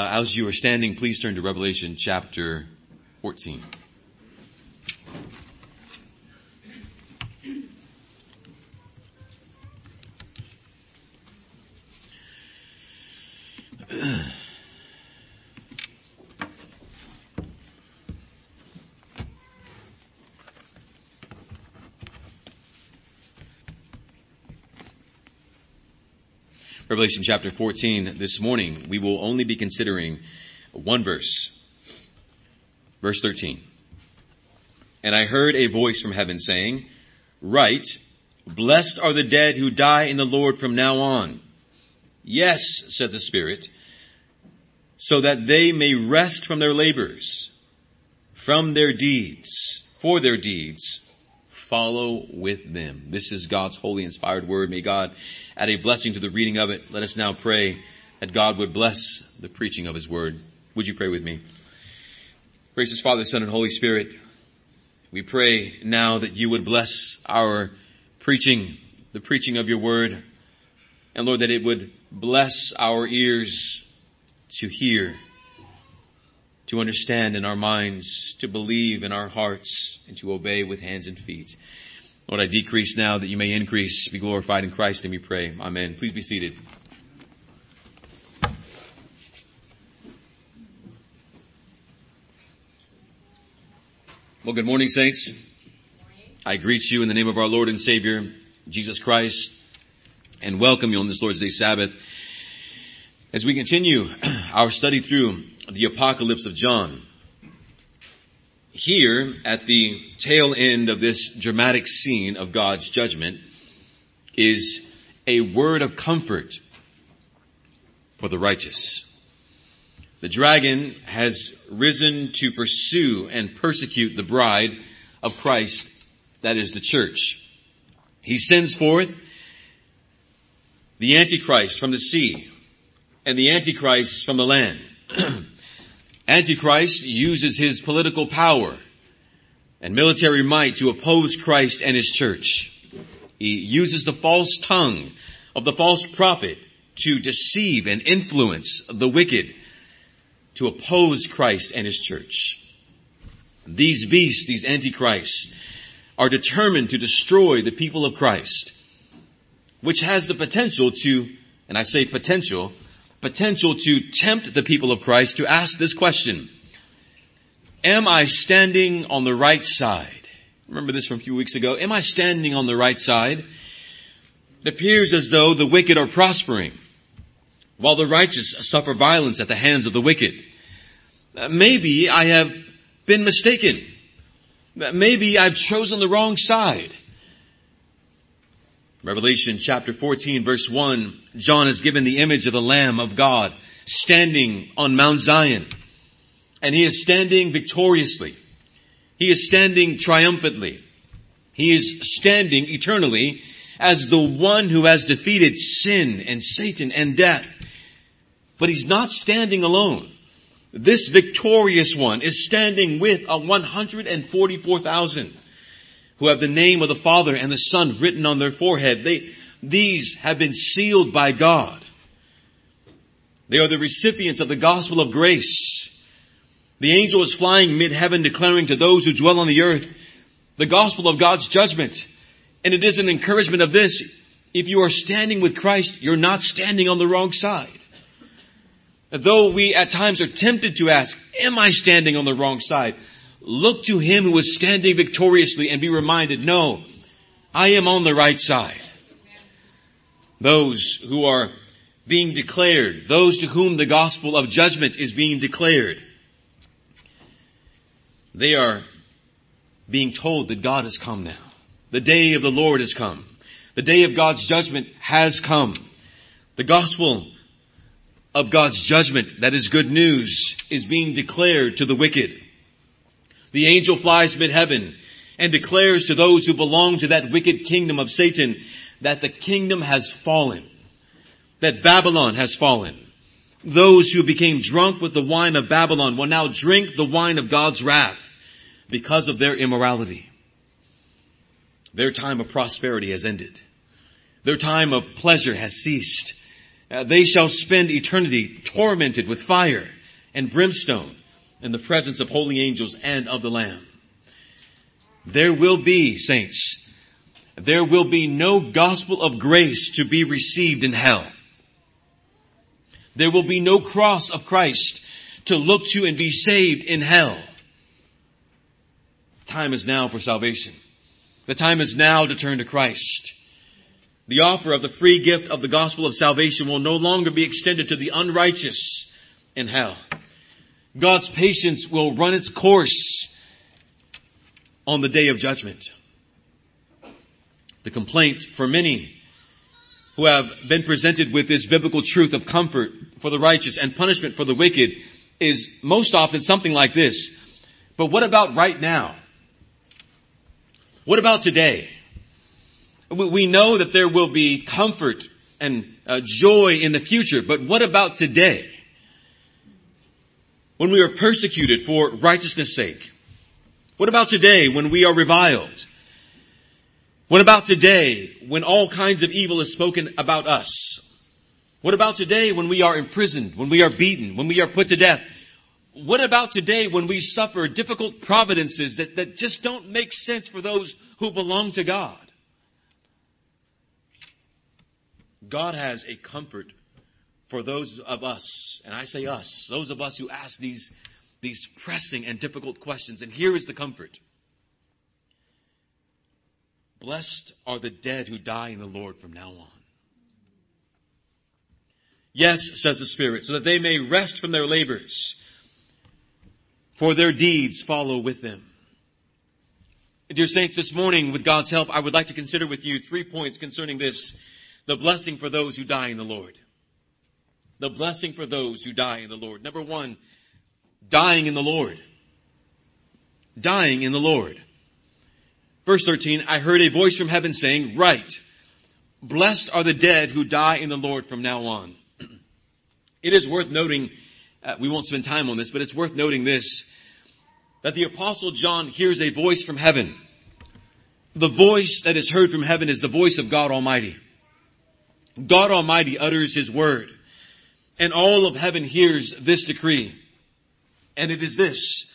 Uh, as you are standing, please turn to Revelation chapter 14. Revelation chapter 14 this morning, we will only be considering one verse. Verse 13. And I heard a voice from heaven saying, Write, blessed are the dead who die in the Lord from now on. Yes, said the Spirit, so that they may rest from their labors, from their deeds, for their deeds, follow with them. This is God's holy inspired word. May God add a blessing to the reading of it. Let us now pray that God would bless the preaching of his word. Would you pray with me? Gracious Father, Son, and Holy Spirit, we pray now that you would bless our preaching, the preaching of your word, and Lord, that it would bless our ears to hear to understand in our minds, to believe in our hearts, and to obey with hands and feet. Lord, I decrease now that you may increase, be glorified in Christ, and we pray. Amen. Please be seated. Well, good morning, saints. I greet you in the name of our Lord and Savior, Jesus Christ, and welcome you on this Lord's Day Sabbath. As we continue our study through the apocalypse of John. Here, at the tail end of this dramatic scene of God's judgment, is a word of comfort for the righteous. The dragon has risen to pursue and persecute the bride of Christ, that is the church. He sends forth the Antichrist from the sea and the Antichrist from the land. Antichrist uses his political power and military might to oppose Christ and his church. He uses the false tongue of the false prophet to deceive and influence the wicked to oppose Christ and his church. These beasts, these antichrists, are determined to destroy the people of Christ, which has the potential to, and I say potential, potential to tempt the people of Christ to ask this question. Am I standing on the right side? Remember this from a few weeks ago. Am I standing on the right side? It appears as though the wicked are prospering while the righteous suffer violence at the hands of the wicked. Uh, maybe I have been mistaken. Uh, maybe I've chosen the wrong side. Revelation chapter 14 verse 1, John is given the image of the Lamb of God standing on Mount Zion. And he is standing victoriously. He is standing triumphantly. He is standing eternally as the one who has defeated sin and Satan and death. But he's not standing alone. This victorious one is standing with a 144,000 who have the name of the Father and the Son written on their forehead. They, these have been sealed by God. They are the recipients of the gospel of grace. The angel is flying mid-heaven declaring to those who dwell on the earth the gospel of God's judgment. And it is an encouragement of this. If you are standing with Christ, you're not standing on the wrong side. Though we at times are tempted to ask, am I standing on the wrong side? Look to him who is standing victoriously and be reminded, no, I am on the right side. Those who are being declared, those to whom the gospel of judgment is being declared, they are being told that God has come now. The day of the Lord has come. The day of God's judgment has come. The gospel of God's judgment, that is good news, is being declared to the wicked. The angel flies mid-heaven and declares to those who belong to that wicked kingdom of Satan that the kingdom has fallen, that Babylon has fallen. Those who became drunk with the wine of Babylon will now drink the wine of God's wrath because of their immorality. Their time of prosperity has ended. Their time of pleasure has ceased. Uh, they shall spend eternity tormented with fire and brimstone in the presence of holy angels and of the Lamb. There will be, saints, there will be no gospel of grace to be received in hell. There will be no cross of Christ to look to and be saved in hell. Time is now for salvation. The time is now to turn to Christ. The offer of the free gift of the gospel of salvation will no longer be extended to the unrighteous in hell. God's patience will run its course on the day of judgment. The complaint for many who have been presented with this biblical truth of comfort for the righteous and punishment for the wicked is most often something like this. But what about right now? What about today? We know that there will be comfort and uh, joy in the future, but what about today? When we are persecuted for righteousness sake? What about today when we are reviled? What about today when all kinds of evil is spoken about us? What about today when we are imprisoned, when we are beaten, when we are put to death? What about today when we suffer difficult providences that, that just don't make sense for those who belong to God? God has a comfort for those of us, and I say us, those of us who ask these, these pressing and difficult questions. And here is the comfort. Blessed are the dead who die in the Lord from now on. Yes, says the Spirit, so that they may rest from their labors, for their deeds follow with them. Dear saints, this morning, with God's help, I would like to consider with you three points concerning this the blessing for those who die in the Lord. The blessing for those who die in the Lord. Number one, dying in the Lord. Dying in the Lord. Verse 13, I heard a voice from heaven saying, Write, blessed are the dead who die in the Lord from now on. it is worth noting, uh, we won't spend time on this, but it's worth noting this, that the apostle John hears a voice from heaven. The voice that is heard from heaven is the voice of God Almighty. God Almighty utters His word. And all of heaven hears this decree. And it is this.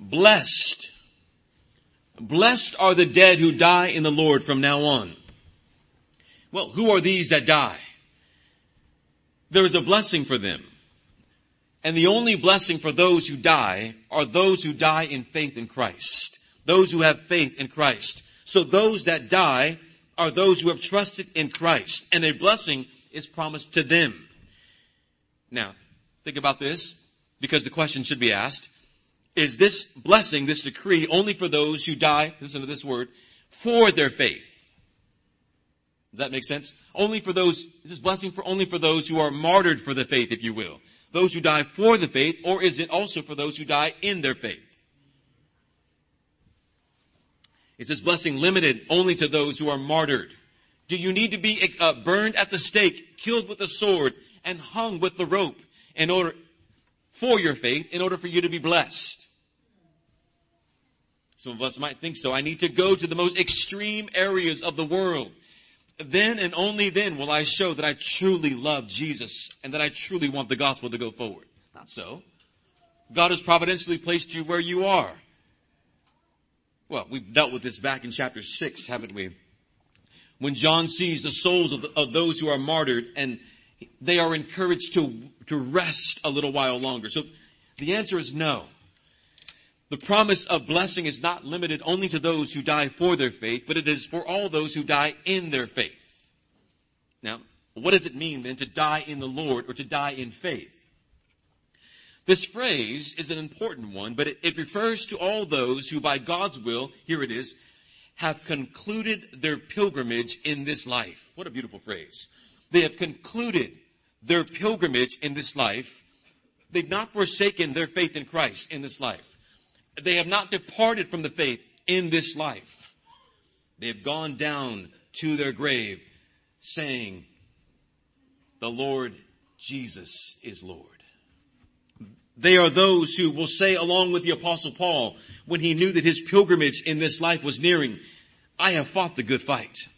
Blessed. Blessed are the dead who die in the Lord from now on. Well, who are these that die? There is a blessing for them. And the only blessing for those who die are those who die in faith in Christ. Those who have faith in Christ. So those that die are those who have trusted in Christ, and a blessing is promised to them. Now, think about this, because the question should be asked, is this blessing, this decree, only for those who die, listen to this word, for their faith? Does that make sense? Only for those, is this blessing for only for those who are martyred for the faith, if you will? Those who die for the faith, or is it also for those who die in their faith? Is this blessing limited only to those who are martyred? Do you need to be uh, burned at the stake, killed with a sword, and hung with the rope in order for your faith, in order for you to be blessed? Some of us might think so. I need to go to the most extreme areas of the world. Then and only then will I show that I truly love Jesus and that I truly want the gospel to go forward. Not so. God has providentially placed you where you are. Well, we've dealt with this back in chapter 6, haven't we? When John sees the souls of, the, of those who are martyred and they are encouraged to, to rest a little while longer. So the answer is no. The promise of blessing is not limited only to those who die for their faith, but it is for all those who die in their faith. Now, what does it mean then to die in the Lord or to die in faith? This phrase is an important one, but it, it, refers to all those who by God's will, here it is, have concluded their pilgrimage in this life. What a beautiful phrase. They have concluded their pilgrimage in this life. They've not forsaken their faith in Christ in this life. They have not departed from the faith in this life. They have gone down to their grave saying, the Lord Jesus is Lord. They are those who will say along with the apostle Paul, when he knew that his pilgrimage in this life was nearing, I have fought the good fight.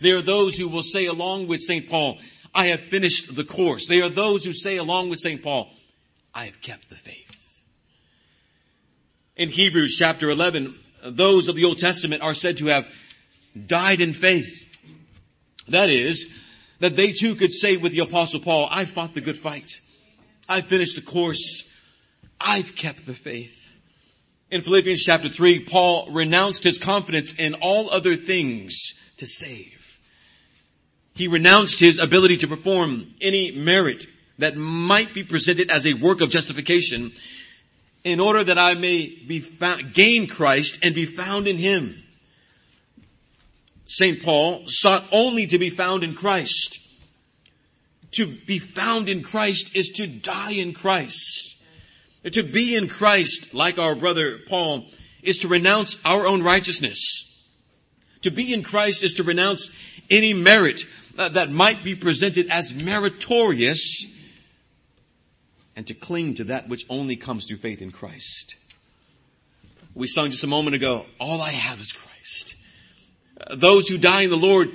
They are those who will say along with St. Paul, I have finished the course. They are those who say along with St. Paul, I have kept the faith. In Hebrews chapter 11, those of the Old Testament are said to have died in faith. That is, that they too could say with the apostle Paul, I fought the good fight. I finished the course. I've kept the faith. In Philippians chapter 3, Paul renounced his confidence in all other things to save. He renounced his ability to perform any merit that might be presented as a work of justification in order that I may be found, gain Christ and be found in him. St. Paul sought only to be found in Christ. To be found in Christ is to die in Christ. To be in Christ, like our brother Paul, is to renounce our own righteousness. To be in Christ is to renounce any merit that might be presented as meritorious and to cling to that which only comes through faith in Christ. We sung just a moment ago, all I have is Christ. Uh, those who die in the Lord,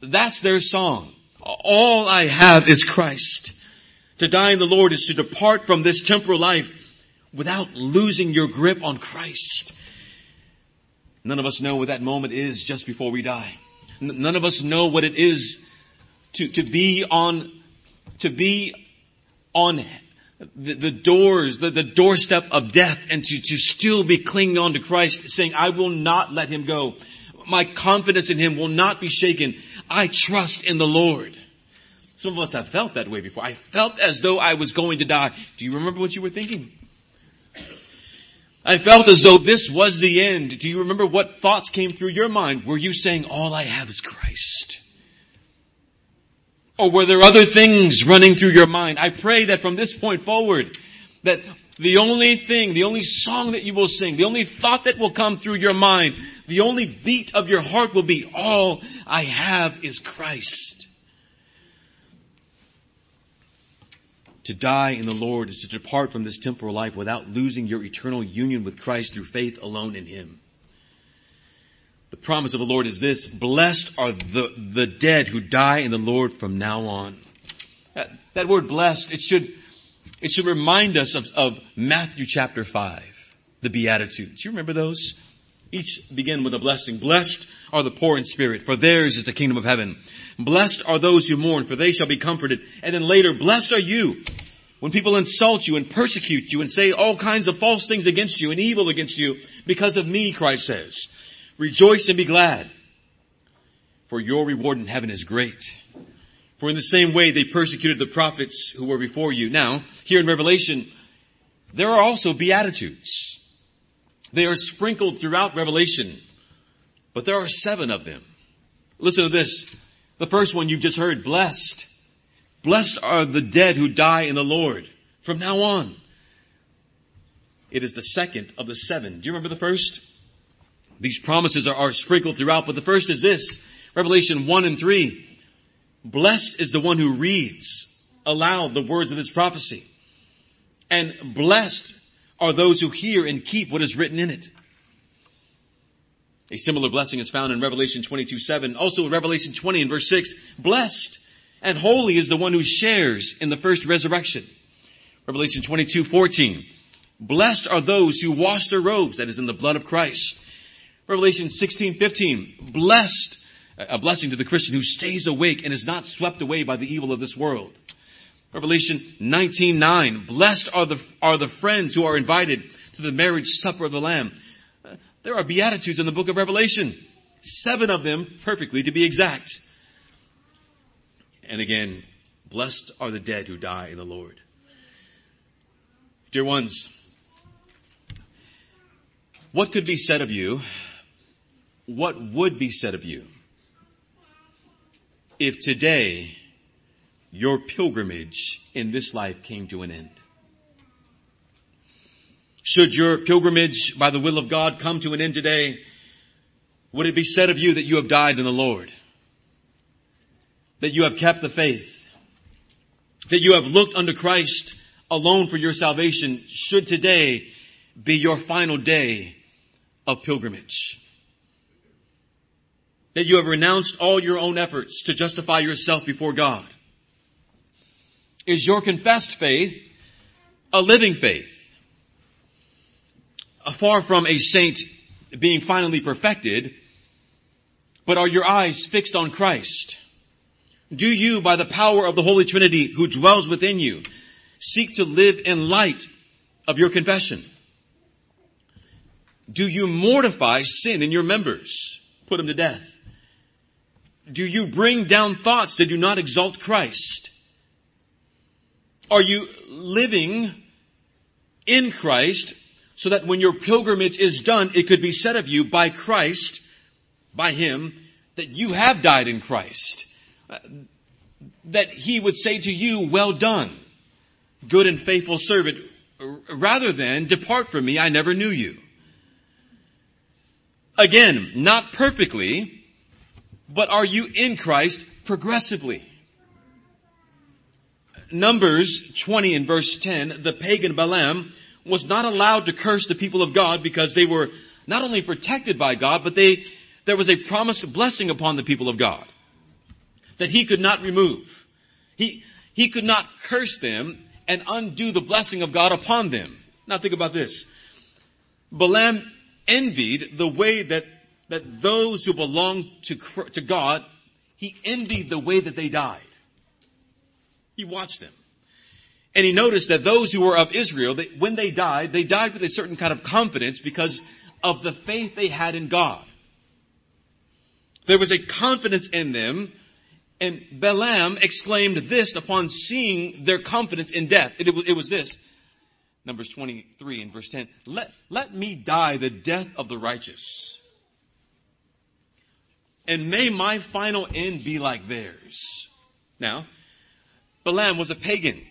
that's their song. All I have is Christ. To die in the Lord is to depart from this temporal life without losing your grip on Christ. None of us know what that moment is just before we die. None of us know what it is to, to be on, to be on the, the doors, the, the doorstep of death and to, to still be clinging on to Christ saying, I will not let him go. My confidence in him will not be shaken. I trust in the Lord. Some of us have felt that way before. I felt as though I was going to die. Do you remember what you were thinking? I felt as though this was the end. Do you remember what thoughts came through your mind? Were you saying, all I have is Christ? Or were there other things running through your mind? I pray that from this point forward, that the only thing, the only song that you will sing, the only thought that will come through your mind, the only beat of your heart will be, all I have is Christ. To die in the Lord is to depart from this temporal life without losing your eternal union with Christ through faith alone in Him. The promise of the Lord is this, blessed are the, the dead who die in the Lord from now on. That, that word blessed, it should, it should remind us of, of Matthew chapter 5, the Beatitudes. You remember those? Each begin with a blessing. Blessed are the poor in spirit, for theirs is the kingdom of heaven. Blessed are those who mourn, for they shall be comforted. And then later, blessed are you when people insult you and persecute you and say all kinds of false things against you and evil against you because of me, Christ says. Rejoice and be glad, for your reward in heaven is great. For in the same way they persecuted the prophets who were before you. Now, here in Revelation, there are also beatitudes. They are sprinkled throughout Revelation, but there are seven of them. Listen to this. The first one you've just heard, blessed. Blessed are the dead who die in the Lord from now on. It is the second of the seven. Do you remember the first? These promises are, are sprinkled throughout, but the first is this. Revelation 1 and 3. Blessed is the one who reads aloud the words of this prophecy. And blessed are those who hear and keep what is written in it. A similar blessing is found in Revelation 22, 7. Also in Revelation 20 and verse 6. Blessed and holy is the one who shares in the first resurrection. Revelation 22, 14. Blessed are those who wash their robes, that is in the blood of Christ. Revelation 16, 15. Blessed, a blessing to the Christian who stays awake and is not swept away by the evil of this world. Revelation 19, 9. Blessed are the, are the friends who are invited to the marriage supper of the Lamb. Uh, there are beatitudes in the book of Revelation. Seven of them perfectly to be exact. And again, blessed are the dead who die in the Lord. Dear ones, what could be said of you? What would be said of you if today your pilgrimage in this life came to an end? Should your pilgrimage by the will of God come to an end today, would it be said of you that you have died in the Lord? that you have kept the faith, that you have looked unto Christ alone for your salvation should today be your final day of pilgrimage. That you have renounced all your own efforts to justify yourself before God. Is your confessed faith a living faith? Uh, far from a saint being finally perfected, but are your eyes fixed on Christ? Do you, by the power of the Holy Trinity who dwells within you, seek to live in light of your confession? Do you mortify sin in your members? Put them to death. Do you bring down thoughts that do not exalt Christ? Are you living in Christ so that when your pilgrimage is done, it could be said of you by Christ, by Him, that you have died in Christ? Uh, that He would say to you, well done, good and faithful servant, rather than depart from me, I never knew you. Again, not perfectly, but are you in Christ progressively? Numbers 20 and verse 10, the pagan Balaam was not allowed to curse the people of God because they were not only protected by God, but they, there was a promised blessing upon the people of God that he could not remove. He, he could not curse them and undo the blessing of God upon them. Now think about this. Balaam envied the way that, that those who belonged to, to God, he envied the way that they died. He watched them. And he noticed that those who were of Israel, when they died, they died with a certain kind of confidence because of the faith they had in God. There was a confidence in them, and Balaam exclaimed this upon seeing their confidence in death. It, it, it was this. Numbers 23 and verse 10. Let, let me die the death of the righteous. And may my final end be like theirs. Now, Balaam was a pagan.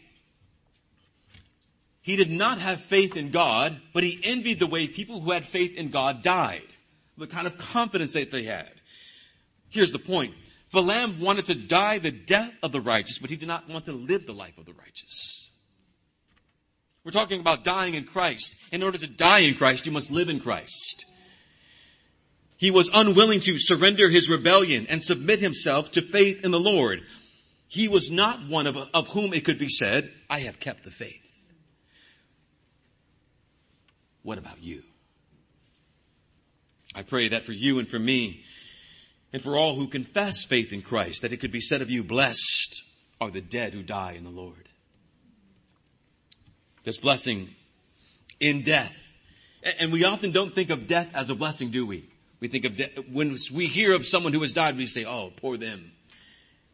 He did not have faith in God, but he envied the way people who had faith in God died. The kind of confidence that they had. Here's the point. Balaam wanted to die the death of the righteous, but he did not want to live the life of the righteous. We're talking about dying in Christ. In order to die in Christ, you must live in Christ. He was unwilling to surrender his rebellion and submit himself to faith in the Lord. He was not one of, of whom it could be said, I have kept the faith. What about you? I pray that for you and for me and for all who confess faith in Christ, that it could be said of you, blessed are the dead who die in the Lord. This blessing in death. And we often don't think of death as a blessing, do we? We think of death, when we hear of someone who has died, we say, oh, poor them.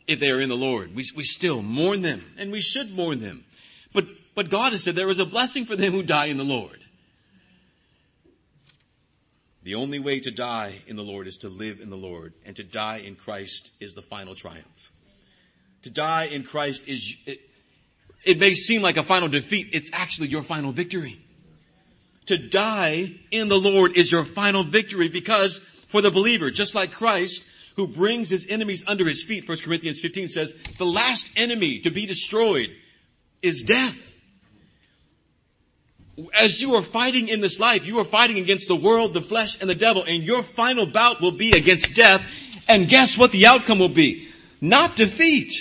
If they are in the Lord, we, we still mourn them and we should mourn them. But, but God has said there is a blessing for them who die in the Lord. The only way to die in the Lord is to live in the Lord, and to die in Christ is the final triumph. To die in Christ is, it, it may seem like a final defeat. It's actually your final victory. To die in the Lord is your final victory because for the believer, just like Christ, who brings his enemies under his feet, 1 Corinthians 15 says, the last enemy to be destroyed is death. As you are fighting in this life, you are fighting against the world, the flesh, and the devil, and your final bout will be against death. And guess what the outcome will be? Not defeat.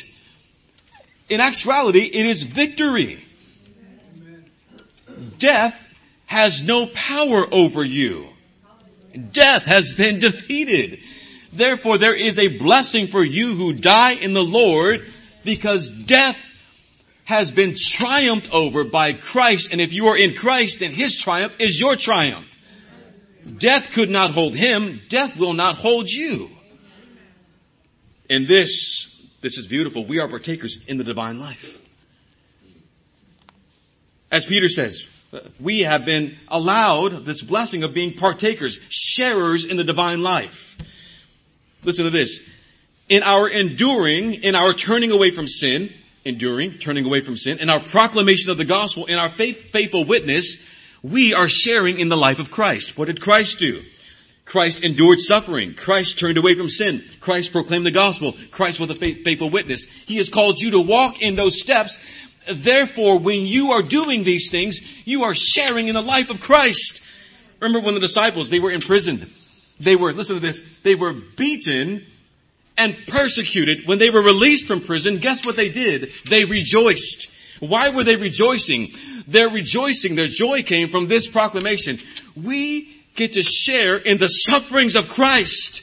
In actuality, it is victory. Death has no power over you. Death has been defeated. Therefore, there is a blessing for you who die in the Lord because death has been triumphed over by Christ. And if you are in Christ, then His triumph is your triumph. Death could not hold Him. Death will not hold you. In this, this is beautiful. We are partakers in the divine life. As Peter says, we have been allowed this blessing of being partakers, sharers in the divine life. Listen to this. In our enduring, in our turning away from sin, enduring, turning away from sin, in our proclamation of the gospel, in our faith, faithful witness, we are sharing in the life of Christ. What did Christ do? Christ endured suffering. Christ turned away from sin. Christ proclaimed the gospel. Christ was a faithful witness. He has called you to walk in those steps. Therefore, when you are doing these things, you are sharing in the life of Christ. Remember when the disciples, they were imprisoned. They were, listen to this, they were beaten and persecuted, when they were released from prison, guess what they did? They rejoiced. Why were they rejoicing? Their rejoicing, their joy came from this proclamation. We get to share in the sufferings of Christ.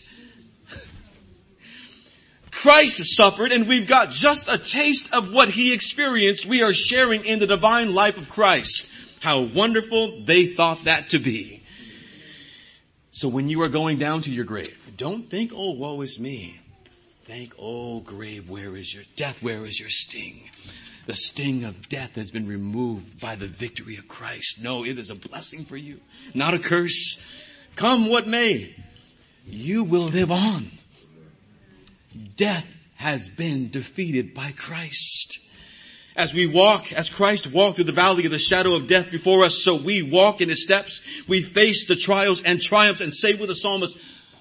Christ suffered and we've got just a taste of what he experienced. We are sharing in the divine life of Christ. How wonderful they thought that to be. So when you are going down to your grave, don't think, oh, woe is me. Think, oh, grave, where is your death? Where is your sting? The sting of death has been removed by the victory of Christ. No, it is a blessing for you, not a curse. Come what may, you will live on. Death has been defeated by Christ. As we walk, as Christ walked through the valley of the shadow of death before us, so we walk in his steps. We face the trials and triumphs and say with the psalmist,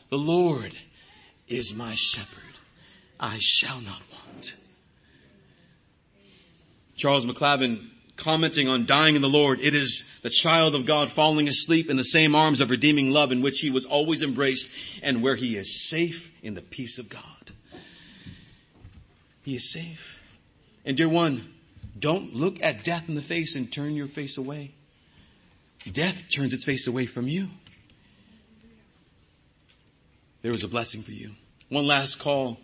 the Lord is my shepherd. I shall not want. Charles McClavin commenting on dying in the Lord, it is the child of God falling asleep in the same arms of redeeming love in which he was always embraced and where he is safe in the peace of God. He is safe. And dear one, don't look at death in the face and turn your face away. Death turns its face away from you. There is a blessing for you. One last call,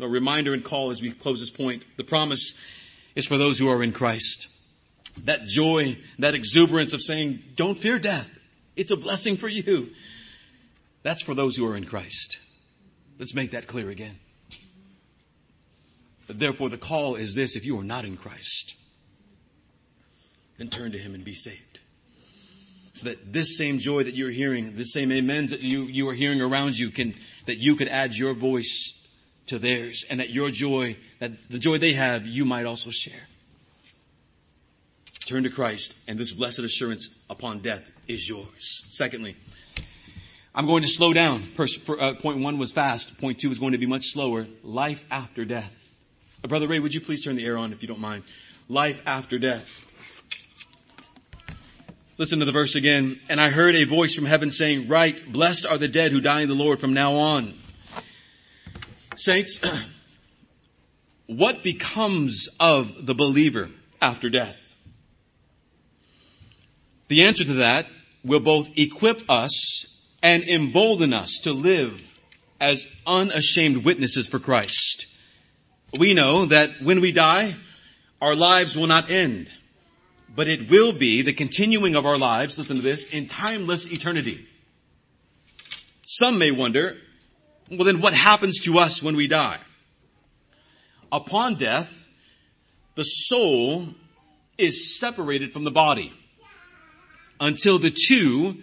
a reminder and call as we close this point. The promise is for those who are in Christ. That joy, that exuberance of saying, don't fear death. It's a blessing for you. That's for those who are in Christ. Let's make that clear again. Therefore, the call is this if you are not in Christ, then turn to Him and be saved. So that this same joy that you're hearing, this same amens that you, you are hearing around you can, that you could add your voice to theirs and that your joy, that the joy they have, you might also share. Turn to Christ and this blessed assurance upon death is yours. Secondly, I'm going to slow down. Uh, point one was fast. Point two is going to be much slower. Life after death. Uh, Brother Ray, would you please turn the air on if you don't mind? Life after death. Listen to the verse again. And I heard a voice from heaven saying, Write, blessed are the dead who die in the Lord from now on. Saints, what becomes of the believer after death? The answer to that will both equip us and embolden us to live as unashamed witnesses for Christ we know that when we die, our lives will not end, but it will be the continuing of our lives, listen to this, in timeless eternity. Some may wonder, well then what happens to us when we die? Upon death, the soul is separated from the body until the two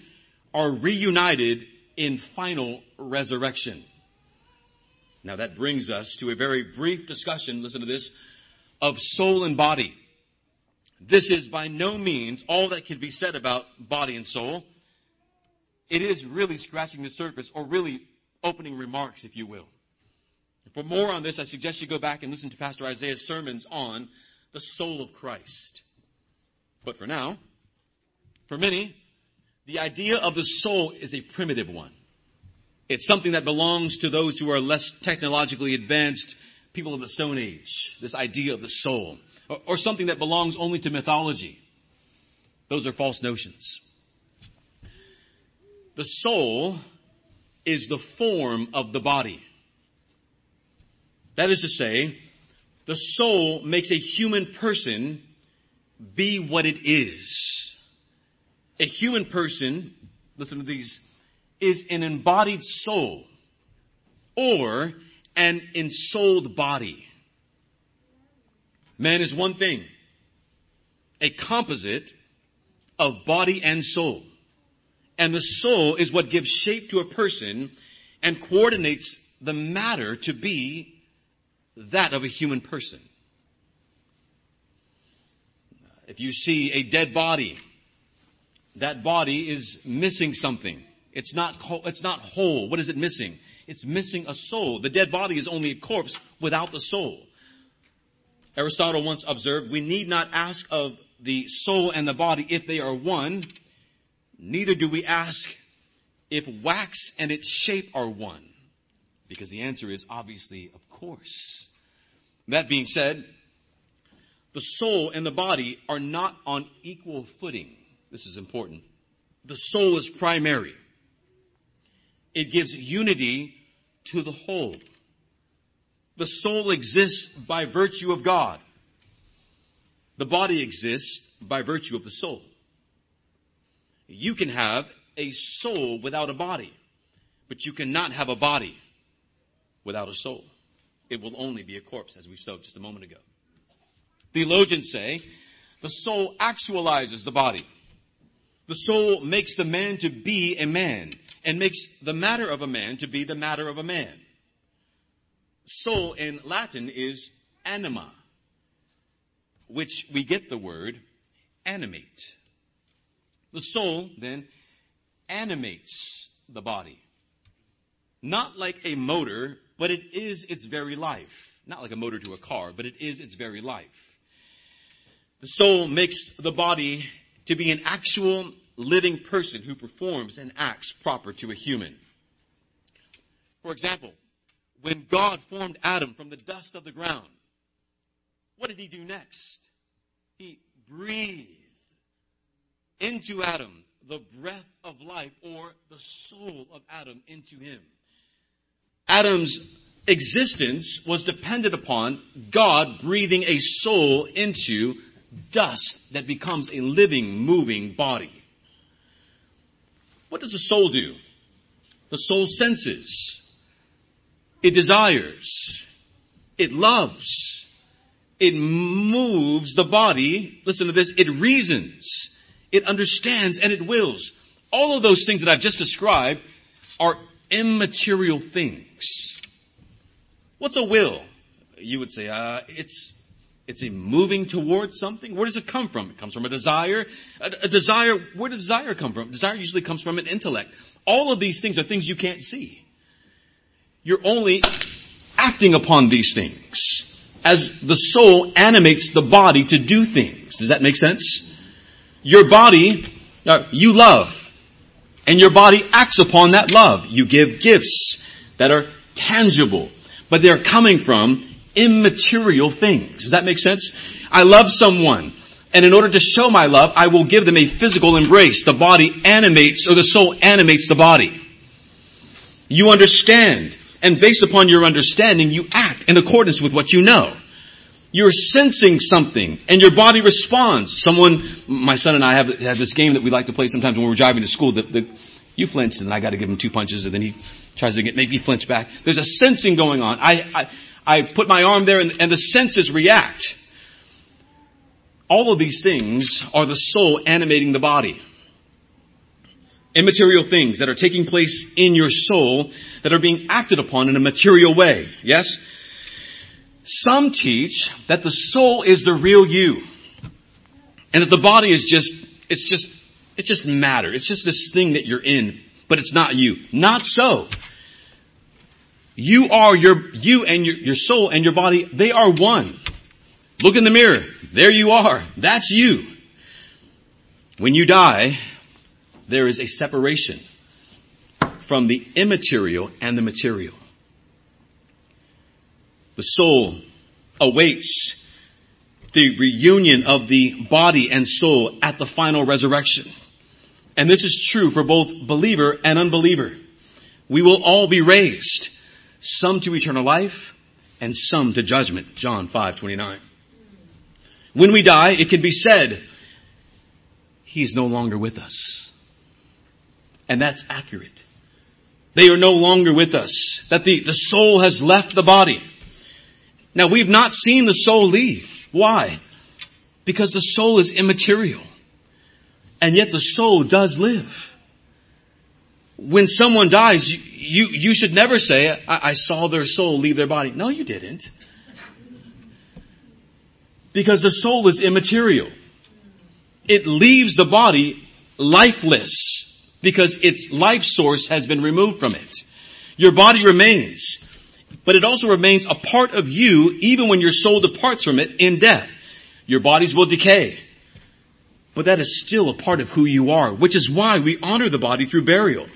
are reunited in final resurrection. Now that brings us to a very brief discussion, listen to this, of soul and body. This is by no means all that can be said about body and soul. It is really scratching the surface or really opening remarks, if you will. For more on this, I suggest you go back and listen to Pastor Isaiah's sermons on the soul of Christ. But for now, for many, the idea of the soul is a primitive one. It's something that belongs to those who are less technologically advanced, people of the Stone Age, this idea of the soul. Or, or something that belongs only to mythology. Those are false notions. The soul is the form of the body. That is to say, the soul makes a human person be what it is. A human person, listen to these, is an embodied soul or an ensouled body. Man is one thing, a composite of body and soul. And the soul is what gives shape to a person and coordinates the matter to be that of a human person. If you see a dead body, that body is missing something. It's not, it's not whole. What is it missing? It's missing a soul. The dead body is only a corpse without the soul. Aristotle once observed, we need not ask of the soul and the body if they are one. Neither do we ask if wax and its shape are one. Because the answer is obviously, of course. That being said, the soul and the body are not on equal footing. This is important. The soul is primary. It gives unity to the whole. The soul exists by virtue of God. The body exists by virtue of the soul. You can have a soul without a body, but you cannot have a body without a soul. It will only be a corpse, as we saw just a moment ago. Theologians say the soul actualizes the body. The soul makes the man to be a man and makes the matter of a man to be the matter of a man. Soul in Latin is anima, which we get the word animate. The soul then animates the body. Not like a motor, but it is its very life. Not like a motor to a car, but it is its very life. The soul makes the body to be an actual living person who performs and acts proper to a human. For example, when God formed Adam from the dust of the ground, what did he do next? He breathed into Adam the breath of life or the soul of Adam into him. Adam's existence was dependent upon God breathing a soul into dust that becomes a living, moving body. What does the soul do? The soul senses. It desires. It loves. It moves the body. Listen to this. It reasons. It understands and it wills. All of those things that I've just described are immaterial things. What's a will? You would say, uh, it's it's a moving towards something. Where does it come from? It comes from a desire. A, a, desire, where does desire come from? Desire usually comes from an intellect. All of these things are things you can't see. You're only acting upon these things as the soul animates the body to do things. Does that make sense? Your body, uh, you love, and your body acts upon that love. You give gifts that are tangible, but they're coming from immaterial things. Does that make sense? I love someone. And in order to show my love, I will give them a physical embrace. The body animates, or the soul animates the body. You understand. And based upon your understanding, you act in accordance with what you know. You're sensing something and your body responds. Someone, my son and I have, have this game that we like to play sometimes when we're driving to school. That you flinch and I got to give him two punches and then he tries to get, make me flinch back. There's a sensing going on. I, I, I put my arm there and, and the senses react. All of these things are the soul animating the body. Immaterial things that are taking place in your soul that are being acted upon in a material way. Yes? Some teach that the soul is the real you. And that the body is just, it's just, it's just matter. It's just this thing that you're in, but it's not you. Not so. You are your, you and your, your soul and your body, they are one. Look in the mirror. There you are. That's you. When you die, there is a separation from the immaterial and the material. The soul awaits the reunion of the body and soul at the final resurrection. And this is true for both believer and unbeliever. We will all be raised some to eternal life, and some to judgment. John 5, 29. When we die, it can be said, He's no longer with us. And that's accurate. They are no longer with us. That the, the soul has left the body. Now we've not seen the soul leave. Why? Because the soul is immaterial. And yet the soul does live when someone dies, you, you, you should never say, I, I saw their soul leave their body. No, you didn't. Because the soul is immaterial. It leaves the body lifeless because its life source has been removed from it. Your body remains, but it also remains a part of you even when your soul departs from it in death. Your bodies will decay. But that is still a part of who you are, which is why we honor the body through burial.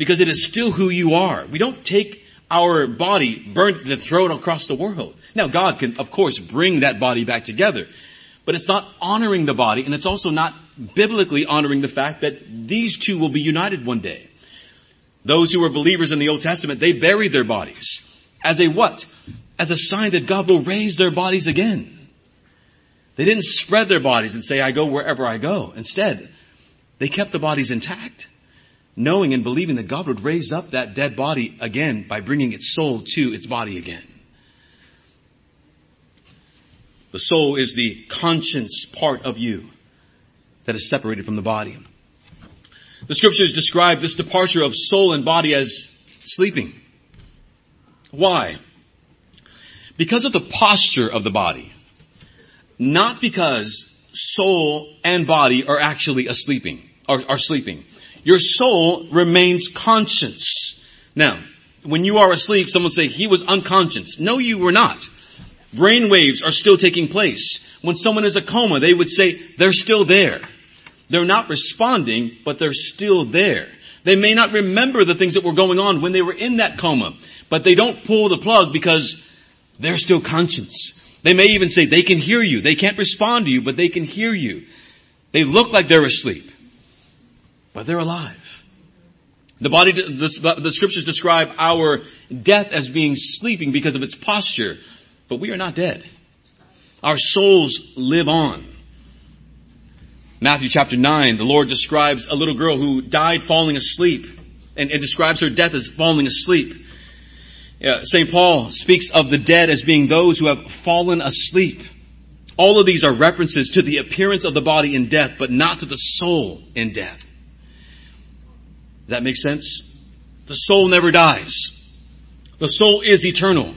Because it is still who you are. We don't take our body, burn the throw it across the world. Now God can, of course, bring that body back together, but it's not honoring the body and it's also not biblically honoring the fact that these two will be united one day. Those who were believers in the Old Testament, they buried their bodies as a what? As a sign that God will raise their bodies again. They didn't spread their bodies and say, I go wherever I go. Instead, they kept the bodies intact, knowing and believing that God would raise up that dead body again by bringing its soul to its body again. The soul is the conscience part of you that is separated from the body. The scriptures describe this departure of soul and body as sleeping. Why? Because of the posture of the body. Not because soul and body are actually asleeping, are, are sleeping. Your soul remains conscious. Now, when you are asleep, someone say, he was unconscious. No, you were not. Brain waves are still taking place. When someone is a coma, they would say, they're still there. They're not responding, but they're still there. They may not remember the things that were going on when they were in that coma, but they don't pull the plug because they're still conscious. They may even say they can hear you. They can't respond to you, but they can hear you. They look like they're asleep, but they're alive. The body, the, the scriptures describe our death as being sleeping because of its posture, but we are not dead. Our souls live on. Matthew chapter 9, the Lord describes a little girl who died falling asleep and, and describes her death as falling asleep. Uh, St. Paul speaks of the dead as being those who have fallen asleep. All of these are references to the appearance of the body in death, but not to the soul in death. Does that make sense? The soul never dies. The soul is eternal.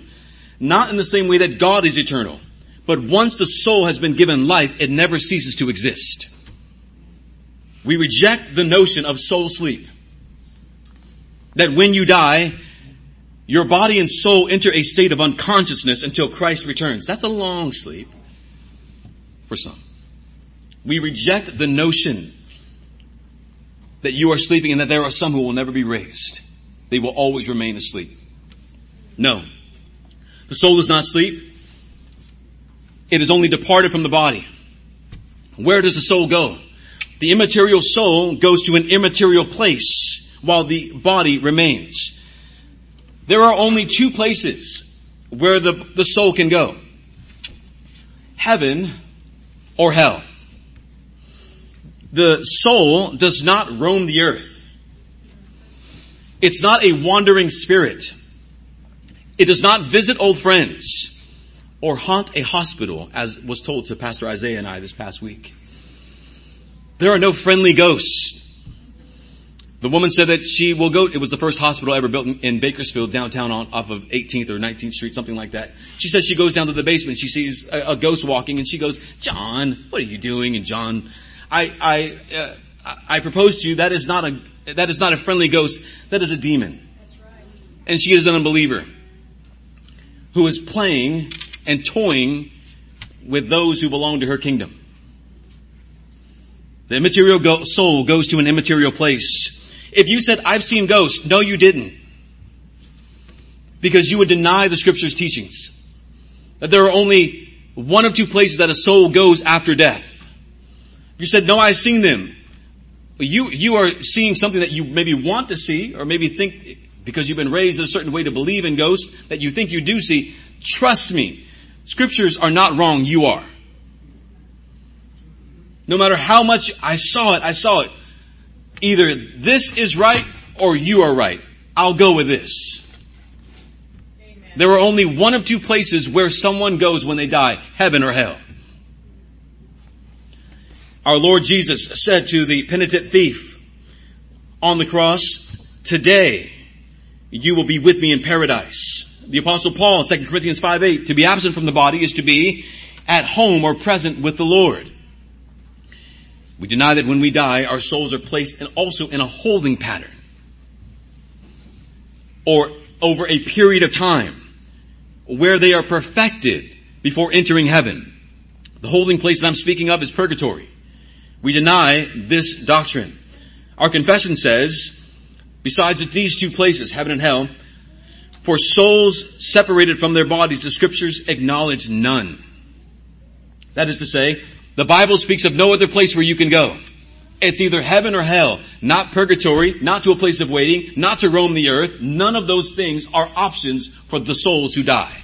Not in the same way that God is eternal. But once the soul has been given life, it never ceases to exist. We reject the notion of soul sleep. That when you die, your body and soul enter a state of unconsciousness until Christ returns. That's a long sleep for some. We reject the notion that you are sleeping and that there are some who will never be raised. They will always remain asleep. No. The soul does not sleep. It is only departed from the body. Where does the soul go? The immaterial soul goes to an immaterial place while the body remains. There are only two places where the, the soul can go. Heaven or hell. The soul does not roam the earth. It's not a wandering spirit. It does not visit old friends or haunt a hospital as was told to Pastor Isaiah and I this past week. There are no friendly ghosts. The woman said that she will go, it was the first hospital ever built in, Bakersfield downtown on, off of 18th or 19th Street, something like that. She says she goes down to the basement, she sees a, a ghost walking and she goes, John, what are you doing? And John, I, I, uh, I propose to you that is not a, that is not a friendly ghost, that is a demon. And she is an unbeliever who is playing and toying with those who belong to her kingdom. The immaterial go- soul goes to an immaterial place. If you said, I've seen ghosts, no you didn't. Because you would deny the scripture's teachings. That there are only one of two places that a soul goes after death. If you said, no, I've seen them, you, you are seeing something that you maybe want to see, or maybe think, because you've been raised in a certain way to believe in ghosts, that you think you do see. Trust me, scriptures are not wrong, you are. No matter how much I saw it, I saw it. Either this is right or you are right. I'll go with this. Amen. There are only one of two places where someone goes when they die, heaven or hell. Our Lord Jesus said to the penitent thief on the cross, today you will be with me in paradise. The apostle Paul, in 2 Corinthians 5 8, to be absent from the body is to be at home or present with the Lord. We deny that when we die, our souls are placed in also in a holding pattern. Or over a period of time where they are perfected before entering heaven. The holding place that I'm speaking of is purgatory. We deny this doctrine. Our confession says besides these two places, heaven and hell, for souls separated from their bodies, the scriptures acknowledge none. That is to say, the Bible speaks of no other place where you can go. It's either heaven or hell, not purgatory, not to a place of waiting, not to roam the earth. None of those things are options for the souls who die.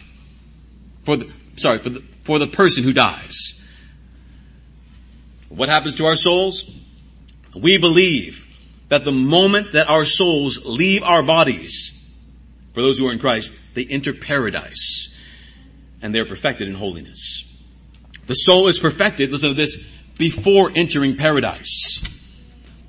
For the, sorry, for the, for the person who dies. What happens to our souls? We believe that the moment that our souls leave our bodies, for those who are in Christ, they enter paradise and they're perfected in holiness. The soul is perfected, listen to this, before entering paradise.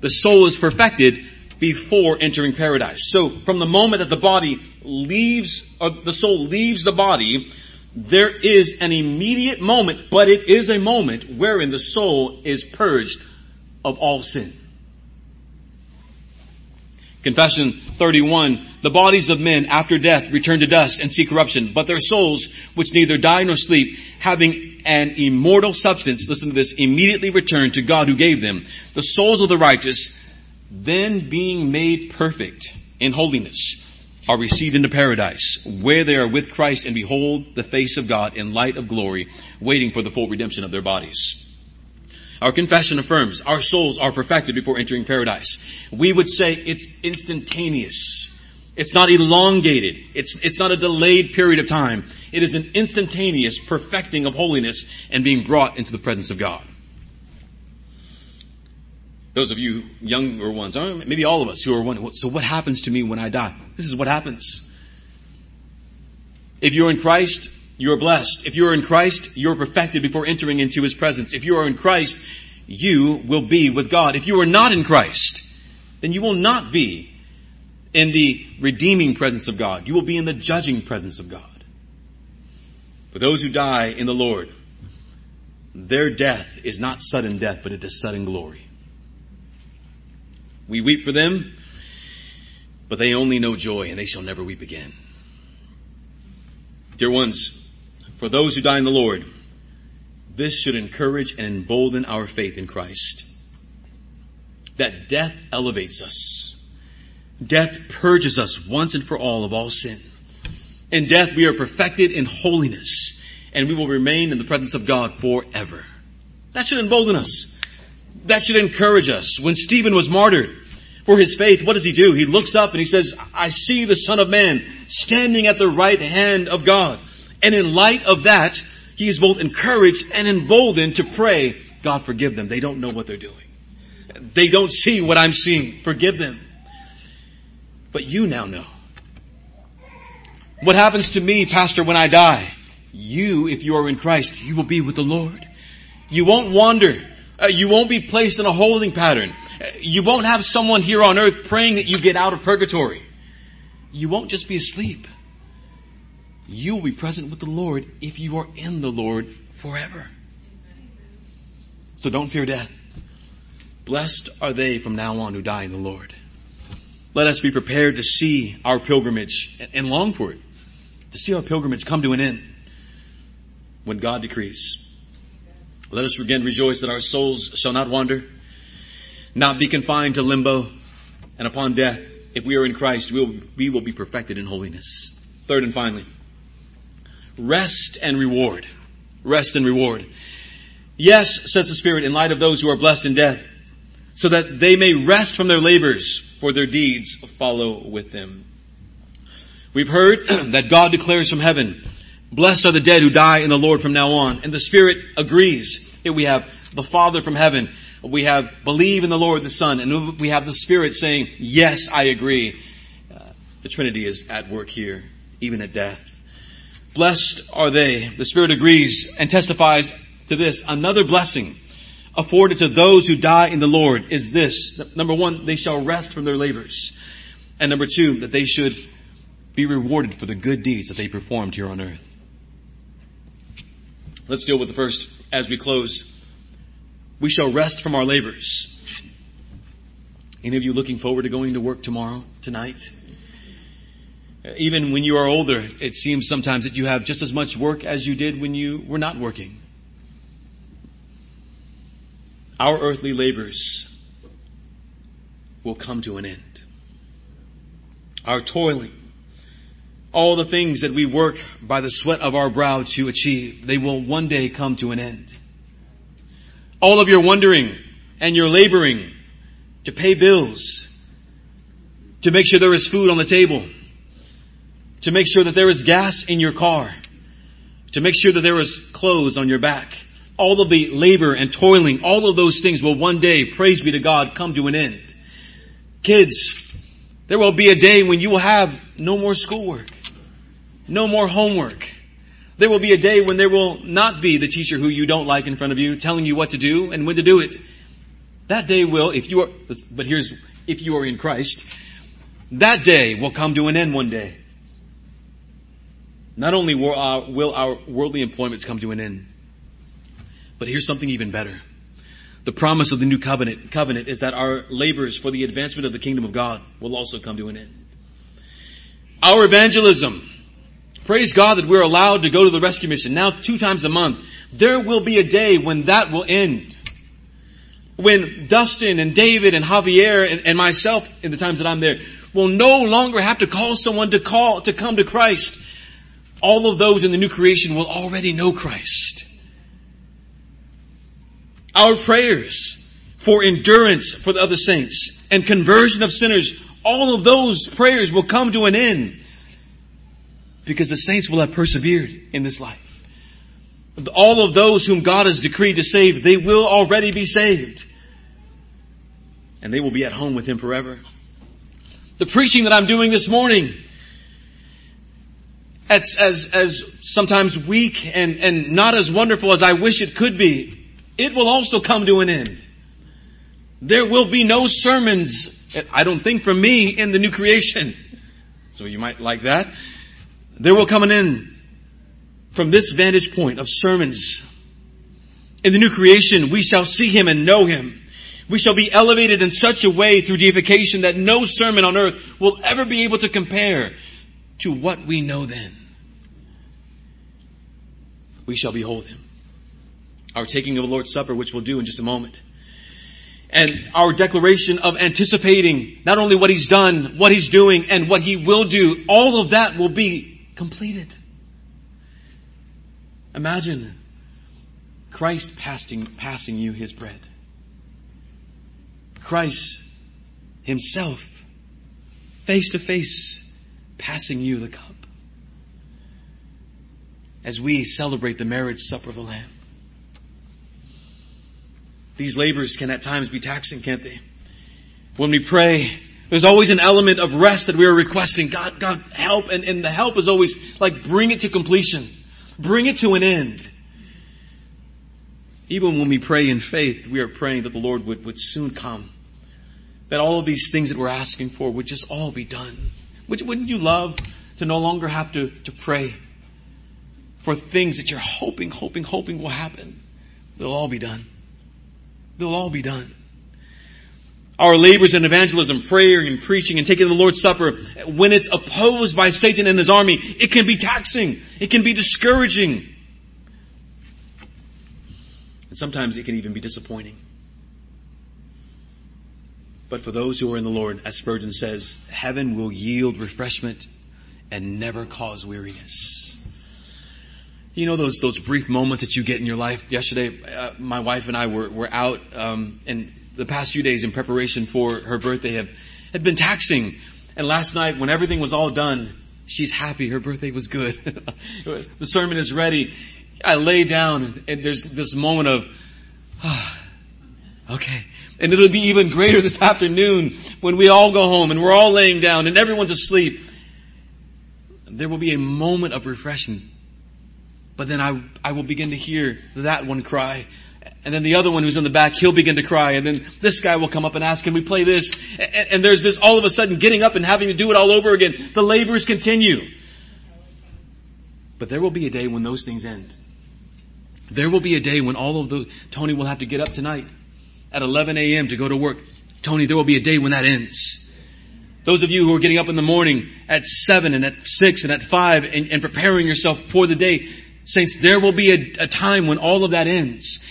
The soul is perfected before entering paradise. So from the moment that the body leaves, or the soul leaves the body, there is an immediate moment, but it is a moment wherein the soul is purged of all sin. Confession 31, the bodies of men after death return to dust and see corruption, but their souls, which neither die nor sleep, having an immortal substance, listen to this, immediately return to God who gave them. The souls of the righteous, then being made perfect in holiness, are received into paradise, where they are with Christ and behold the face of God in light of glory, waiting for the full redemption of their bodies. Our confession affirms our souls are perfected before entering paradise. We would say it's instantaneous. It's not elongated. It's, it's not a delayed period of time. It is an instantaneous perfecting of holiness and being brought into the presence of God. Those of you younger ones, or maybe all of us who are wondering, so what happens to me when I die? This is what happens. If you're in Christ, you are blessed. If you are in Christ, you are perfected before entering into His presence. If you are in Christ, you will be with God. If you are not in Christ, then you will not be in the redeeming presence of God. You will be in the judging presence of God. For those who die in the Lord, their death is not sudden death, but it is sudden glory. We weep for them, but they only know joy and they shall never weep again. Dear ones, for those who die in the Lord, this should encourage and embolden our faith in Christ. That death elevates us. Death purges us once and for all of all sin. In death we are perfected in holiness and we will remain in the presence of God forever. That should embolden us. That should encourage us. When Stephen was martyred for his faith, what does he do? He looks up and he says, I see the Son of Man standing at the right hand of God. And in light of that, he is both encouraged and emboldened to pray, God forgive them. They don't know what they're doing. They don't see what I'm seeing. Forgive them. But you now know. What happens to me, pastor, when I die? You, if you are in Christ, you will be with the Lord. You won't wander. Uh, you won't be placed in a holding pattern. Uh, you won't have someone here on earth praying that you get out of purgatory. You won't just be asleep you will be present with the Lord if you are in the Lord forever. So don't fear death. Blessed are they from now on who die in the Lord. Let us be prepared to see our pilgrimage and long for it. To see our pilgrimage come to an end when God decrees. Let us again rejoice that our souls shall not wander, not be confined to limbo, and upon death, if we are in Christ, we will, we will be perfected in holiness. Third and finally, rest and reward. Rest and reward. Yes, says the Spirit, in light of those who are blessed in death, so that they may rest from their labors, for their deeds follow with them. We've heard that God declares from heaven, blessed are the dead who die in the Lord from now on. And the Spirit agrees. Here we have the Father from heaven. We have believe in the Lord the Son. And we have the Spirit saying, yes, I agree. Uh, the Trinity is at work here, even at death. Blessed are they. The Spirit agrees and testifies to this. Another blessing afforded to those who die in the Lord is this. Number one, they shall rest from their labors. And number two, that they should be rewarded for the good deeds that they performed here on earth. Let's deal with the first as we close. We shall rest from our labors. Any of you looking forward to going to work tomorrow, tonight? Even when you are older, it seems sometimes that you have just as much work as you did when you were not working. Our earthly labors will come to an end. our toiling, all the things that we work by the sweat of our brow to achieve, they will one day come to an end. All of your wondering and your laboring to pay bills, to make sure there is food on the table, to make sure that there is gas in your car, to make sure that there is clothes on your back. All of the labor and toiling, all of those things will one day, praise be to God, come to an end. Kids, there will be a day when you will have no more schoolwork, no more homework. There will be a day when there will not be the teacher who you don't like in front of you telling you what to do and when to do it. That day will, if you are, but here's, if you are in Christ, that day will come to an end one day. Not only will our, will our worldly employments come to an end, but here's something even better. The promise of the new covenant, covenant is that our labors for the advancement of the kingdom of God will also come to an end. Our evangelism, praise God that we're allowed to go to the rescue mission now two times a month. There will be a day when that will end. When Dustin and David and Javier and, and myself in the times that I'm there will no longer have to call someone to call, to come to Christ all of those in the new creation will already know Christ. Our prayers for endurance for the other saints and conversion of sinners, all of those prayers will come to an end because the saints will have persevered in this life. All of those whom God has decreed to save, they will already be saved. And they will be at home with Him forever. The preaching that I'm doing this morning as, as, as sometimes weak and, and not as wonderful as I wish it could be, it will also come to an end. There will be no sermons, I don't think from me in the new creation. So you might like that. There will come an end from this vantage point of sermons. In the new creation, we shall see Him and know Him. We shall be elevated in such a way through deification that no sermon on earth will ever be able to compare to what we know then we shall behold him. Our taking of the Lord's Supper, which we'll do in just a moment. And our declaration of anticipating not only what he's done, what he's doing, and what he will do, all of that will be completed. Imagine Christ passing, passing you his bread. Christ himself, face to face, passing you the cup as we celebrate the marriage supper of the Lamb. These labors can at times be taxing, can't they? When we pray, there's always an element of rest that we are requesting. God, God, help. And, and the help is always like bring it to completion. Bring it to an end. Even when we pray in faith, we are praying that the Lord would, would soon come. That all of these things that we're asking for would just all be done. Wouldn't you love to no longer have to, to pray? for things that you're hoping, hoping, hoping will happen. They'll all be done. They'll all be done. Our labors in evangelism, prayer and preaching and taking the Lord's Supper, when it's opposed by Satan and his army, it can be taxing. It can be discouraging. And sometimes it can even be disappointing. But for those who are in the Lord, as Spurgeon says, heaven will yield refreshment and never cause weariness. You know those those brief moments that you get in your life. Yesterday, uh, my wife and I were were out, um, and the past few days in preparation for her birthday have had been taxing. And last night, when everything was all done, she's happy. Her birthday was good. the sermon is ready. I lay down, and there's this moment of, ah, okay. And it'll be even greater this afternoon when we all go home and we're all laying down and everyone's asleep. There will be a moment of refreshing but then I, I will begin to hear that one cry. And then the other one who's in the back, he'll begin to cry. And then this guy will come up and ask, can we play this? And, and there's this all of a sudden getting up and having to do it all over again. The labors continue. But there will be a day when those things end. There will be a day when all of the, Tony will have to get up tonight at 11 a.m. to go to work. Tony, there will be a day when that ends. Those of you who are getting up in the morning at 7 and at 6 and at 5 and, and preparing yourself for the day, Saints, there will be a, a, time when all of that ends.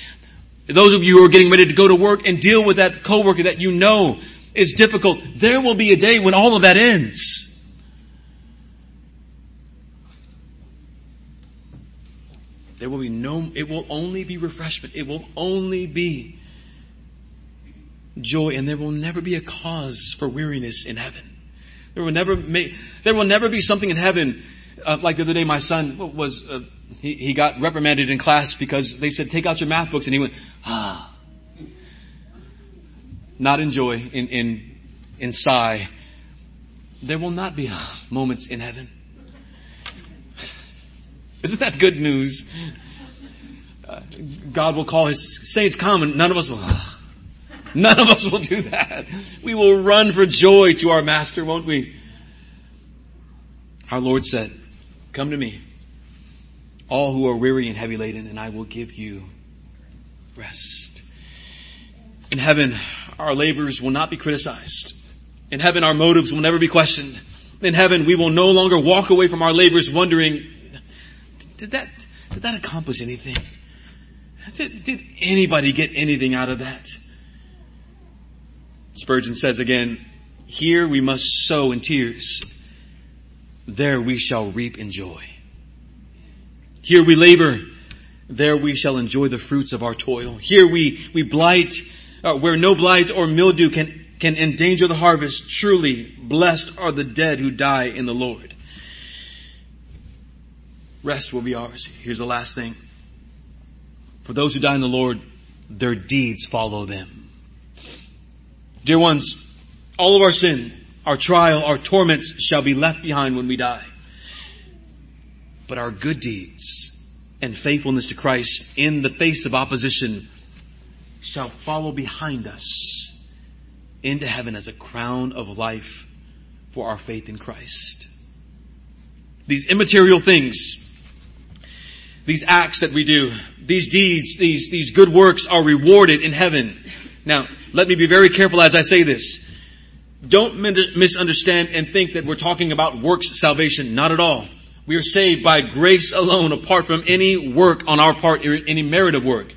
Those of you who are getting ready to go to work and deal with that coworker that you know is difficult, there will be a day when all of that ends. There will be no, it will only be refreshment. It will only be joy and there will never be a cause for weariness in heaven. There will never, there will never be something in heaven. Uh, like the other day, my son was, uh, he, he got reprimanded in class because they said take out your math books and he went, ah. Not in joy, in, in, in sigh. There will not be moments in heaven. Isn't that good news? Uh, God will call his saints come and none of us will, none of us will do that. We will run for joy to our master, won't we? Our Lord said, come to me, all who are weary and heavy laden, and I will give you rest. In heaven, our labors will not be criticized. In heaven, our motives will never be questioned. In heaven, we will no longer walk away from our labors wondering, did that, did that accomplish anything? Did, did anybody get anything out of that? Spurgeon says again, here we must sow in tears. There we shall reap in joy. Here we labor. There we shall enjoy the fruits of our toil. Here we, we blight, uh, where no blight or mildew can, can endanger the harvest. Truly blessed are the dead who die in the Lord. Rest will be ours. Here's the last thing. For those who die in the Lord, their deeds follow them. Dear ones, all of our sin, our trial, our torments shall be left behind when we die. But our good deeds and faithfulness to Christ in the face of opposition shall follow behind us into heaven as a crown of life for our faith in Christ. These immaterial things these acts that we do, these deeds, these, these good works are rewarded in heaven. Now, let me be very careful as I say this. Don't misunderstand and think that we're talking about works salvation. Not at all. We are saved by grace alone, apart from any work on our part, any merit of work.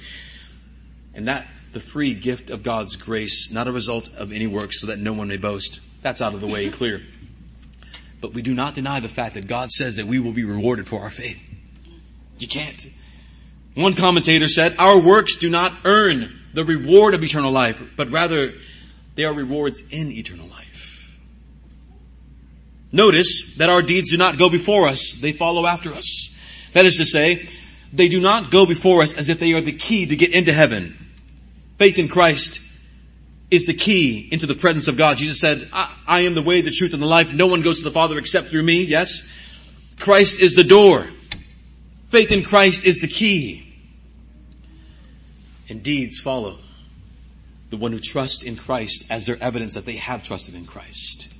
And that, the free gift of God's grace, not a result of any work so that no one may boast. That's out of the way clear. But we do not deny the fact that God says that we will be rewarded for our faith. You can't. One commentator said, our works do not earn the reward of eternal life, but rather they are rewards in eternal life. Notice that our deeds do not go before us, they follow after us. That is to say, they do not go before us as if they are the key to get into heaven. Faith in Christ is the key into the presence of God. Jesus said, I, I am the way, the truth, and the life. No one goes to the Father except through me. Yes? Christ is the door. Faith in Christ is the key. And deeds follow the one who trusts in Christ as their evidence that they have trusted in Christ.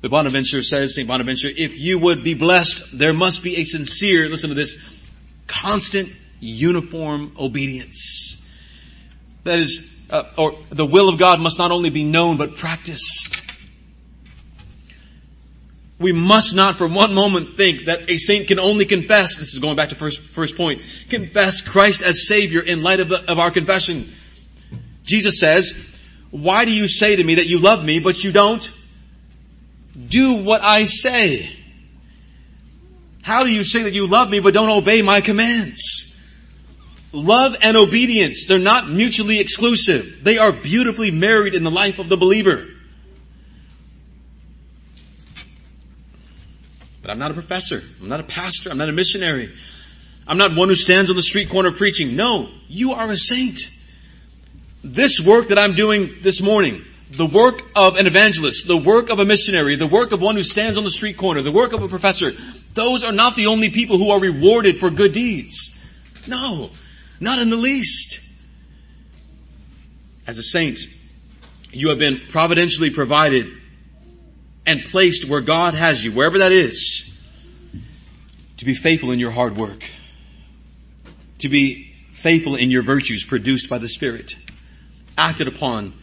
The Bonaventure says, St. Bonaventure, if you would be blessed, there must be a sincere, listen to this, constant, uniform obedience. That is, uh, or the will of God must not only be known, but practiced. We must not for one moment think that a saint can only confess, this is going back to first, first point, confess Christ as Savior in light of, the, of our confession. Jesus says, why do you say to me that you love me, but you don't do what I say? How do you say that you love me, but don't obey my commands? Love and obedience, they're not mutually exclusive. They are beautifully married in the life of the believer. But I'm not a professor. I'm not a pastor. I'm not a missionary. I'm not one who stands on the street corner preaching. No, you are a saint. This work that I'm doing this morning, the work of an evangelist, the work of a missionary, the work of one who stands on the street corner, the work of a professor, those are not the only people who are rewarded for good deeds. No, not in the least. As a saint, you have been providentially provided and placed where God has you, wherever that is, to be faithful in your hard work, to be faithful in your virtues produced by the Spirit, acted upon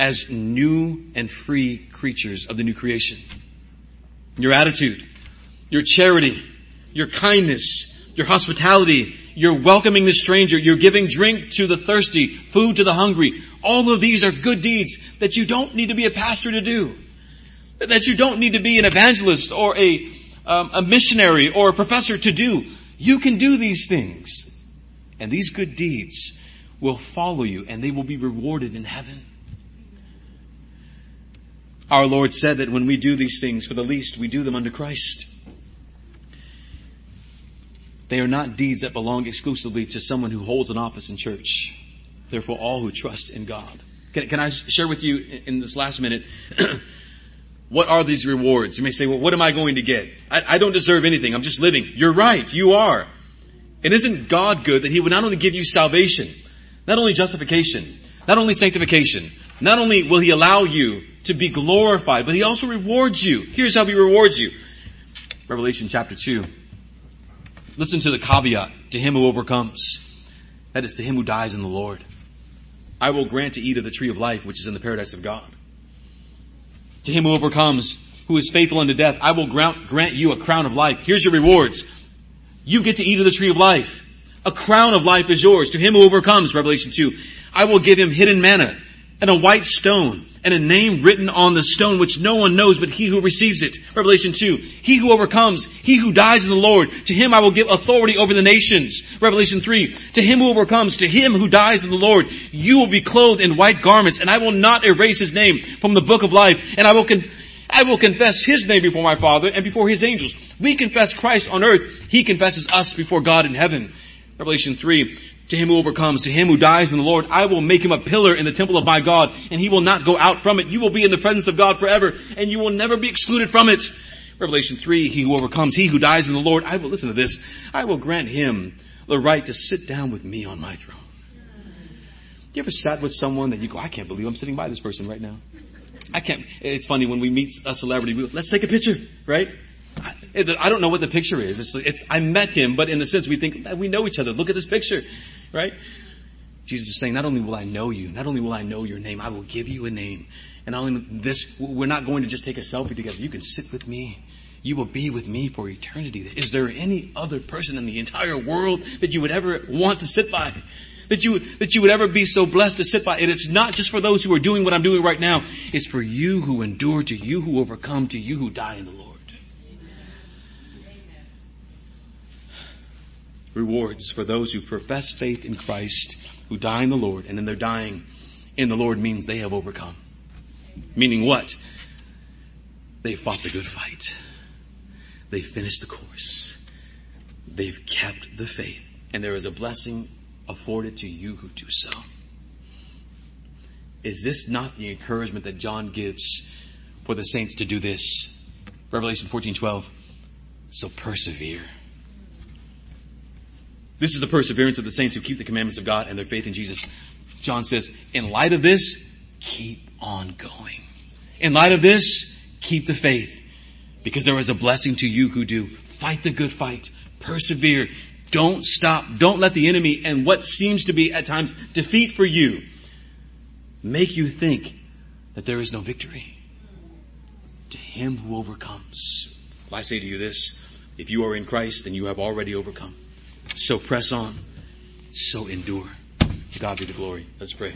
as new and free creatures of the new creation. Your attitude, your charity, your kindness, your hospitality, your welcoming the stranger, your giving drink to the thirsty, food to the hungry. All of these are good deeds that you don't need to be a pastor to do. That you don't need to be an evangelist or a, um, a missionary or a professor to do. You can do these things and these good deeds will follow you and they will be rewarded in heaven. Our Lord said that when we do these things for the least, we do them under Christ. They are not deeds that belong exclusively to someone who holds an office in church. Therefore, all who trust in God. Can, can I share with you in this last minute what are these rewards? You may say, well, what am I going to get? I, I don't deserve anything. I'm just living. You're right. You are. And isn't God good that He would not only give you salvation, not only justification, not only sanctification, not only will He allow you to be glorified, but He also rewards you. Here's how He rewards you. Revelation chapter 2. Listen to the caveat to him who overcomes. That is to him who dies in the Lord. I will grant to eat of the tree of life, which is in the paradise of God. To him who overcomes, who is faithful unto death, I will grant, grant you a crown of life. Here's your rewards. You get to eat of the tree of life. A crown of life is yours. To him who overcomes, Revelation 2, I will give him hidden manna and a white stone and a name written on the stone which no one knows but he who receives it. Revelation 2. He who overcomes, he who dies in the Lord, to him I will give authority over the nations. Revelation 3. To him who overcomes, to him who dies in the Lord, you will be clothed in white garments and I will not erase his name from the book of life and I will con- I will confess his name before my Father and before his angels. We confess Christ on earth. He confesses us before God in heaven. Revelation 3 to him who overcomes, to him who dies in the Lord, I will make him a pillar in the temple of my God, and he will not go out from it. You will be in the presence of God forever, and you will never be excluded from it. Revelation 3, he who overcomes, he who dies in the Lord, I will, listen to this, I will grant him the right to sit down with me on my throne. You ever sat with someone that you go, I can't believe I'm sitting by this person right now? I can't, it's funny when we meet a celebrity, we go, let's take a picture, right? I don't know what the picture is. It's, it's, I met him, but in a sense we think, we know each other. Look at this picture, right? Jesus is saying, not only will I know you, not only will I know your name, I will give you a name. And not only this, we're not going to just take a selfie together. You can sit with me. You will be with me for eternity. Is there any other person in the entire world that you would ever want to sit by? That you, that you would ever be so blessed to sit by? And it's not just for those who are doing what I'm doing right now. It's for you who endure, to you who overcome, to you who die in the Lord. Rewards for those who profess faith in Christ, who die in the Lord, and in their dying in the Lord means they have overcome. Meaning what? They fought the good fight. They finished the course. They've kept the faith. And there is a blessing afforded to you who do so. Is this not the encouragement that John gives for the saints to do this? Revelation 14, 12. So persevere. This is the perseverance of the saints who keep the commandments of God and their faith in Jesus. John says, in light of this, keep on going. In light of this, keep the faith. Because there is a blessing to you who do. Fight the good fight. Persevere. Don't stop. Don't let the enemy and what seems to be at times defeat for you make you think that there is no victory. To him who overcomes. I say to you this, if you are in Christ, then you have already overcome. So press on. So endure. To God be the glory. Let's pray.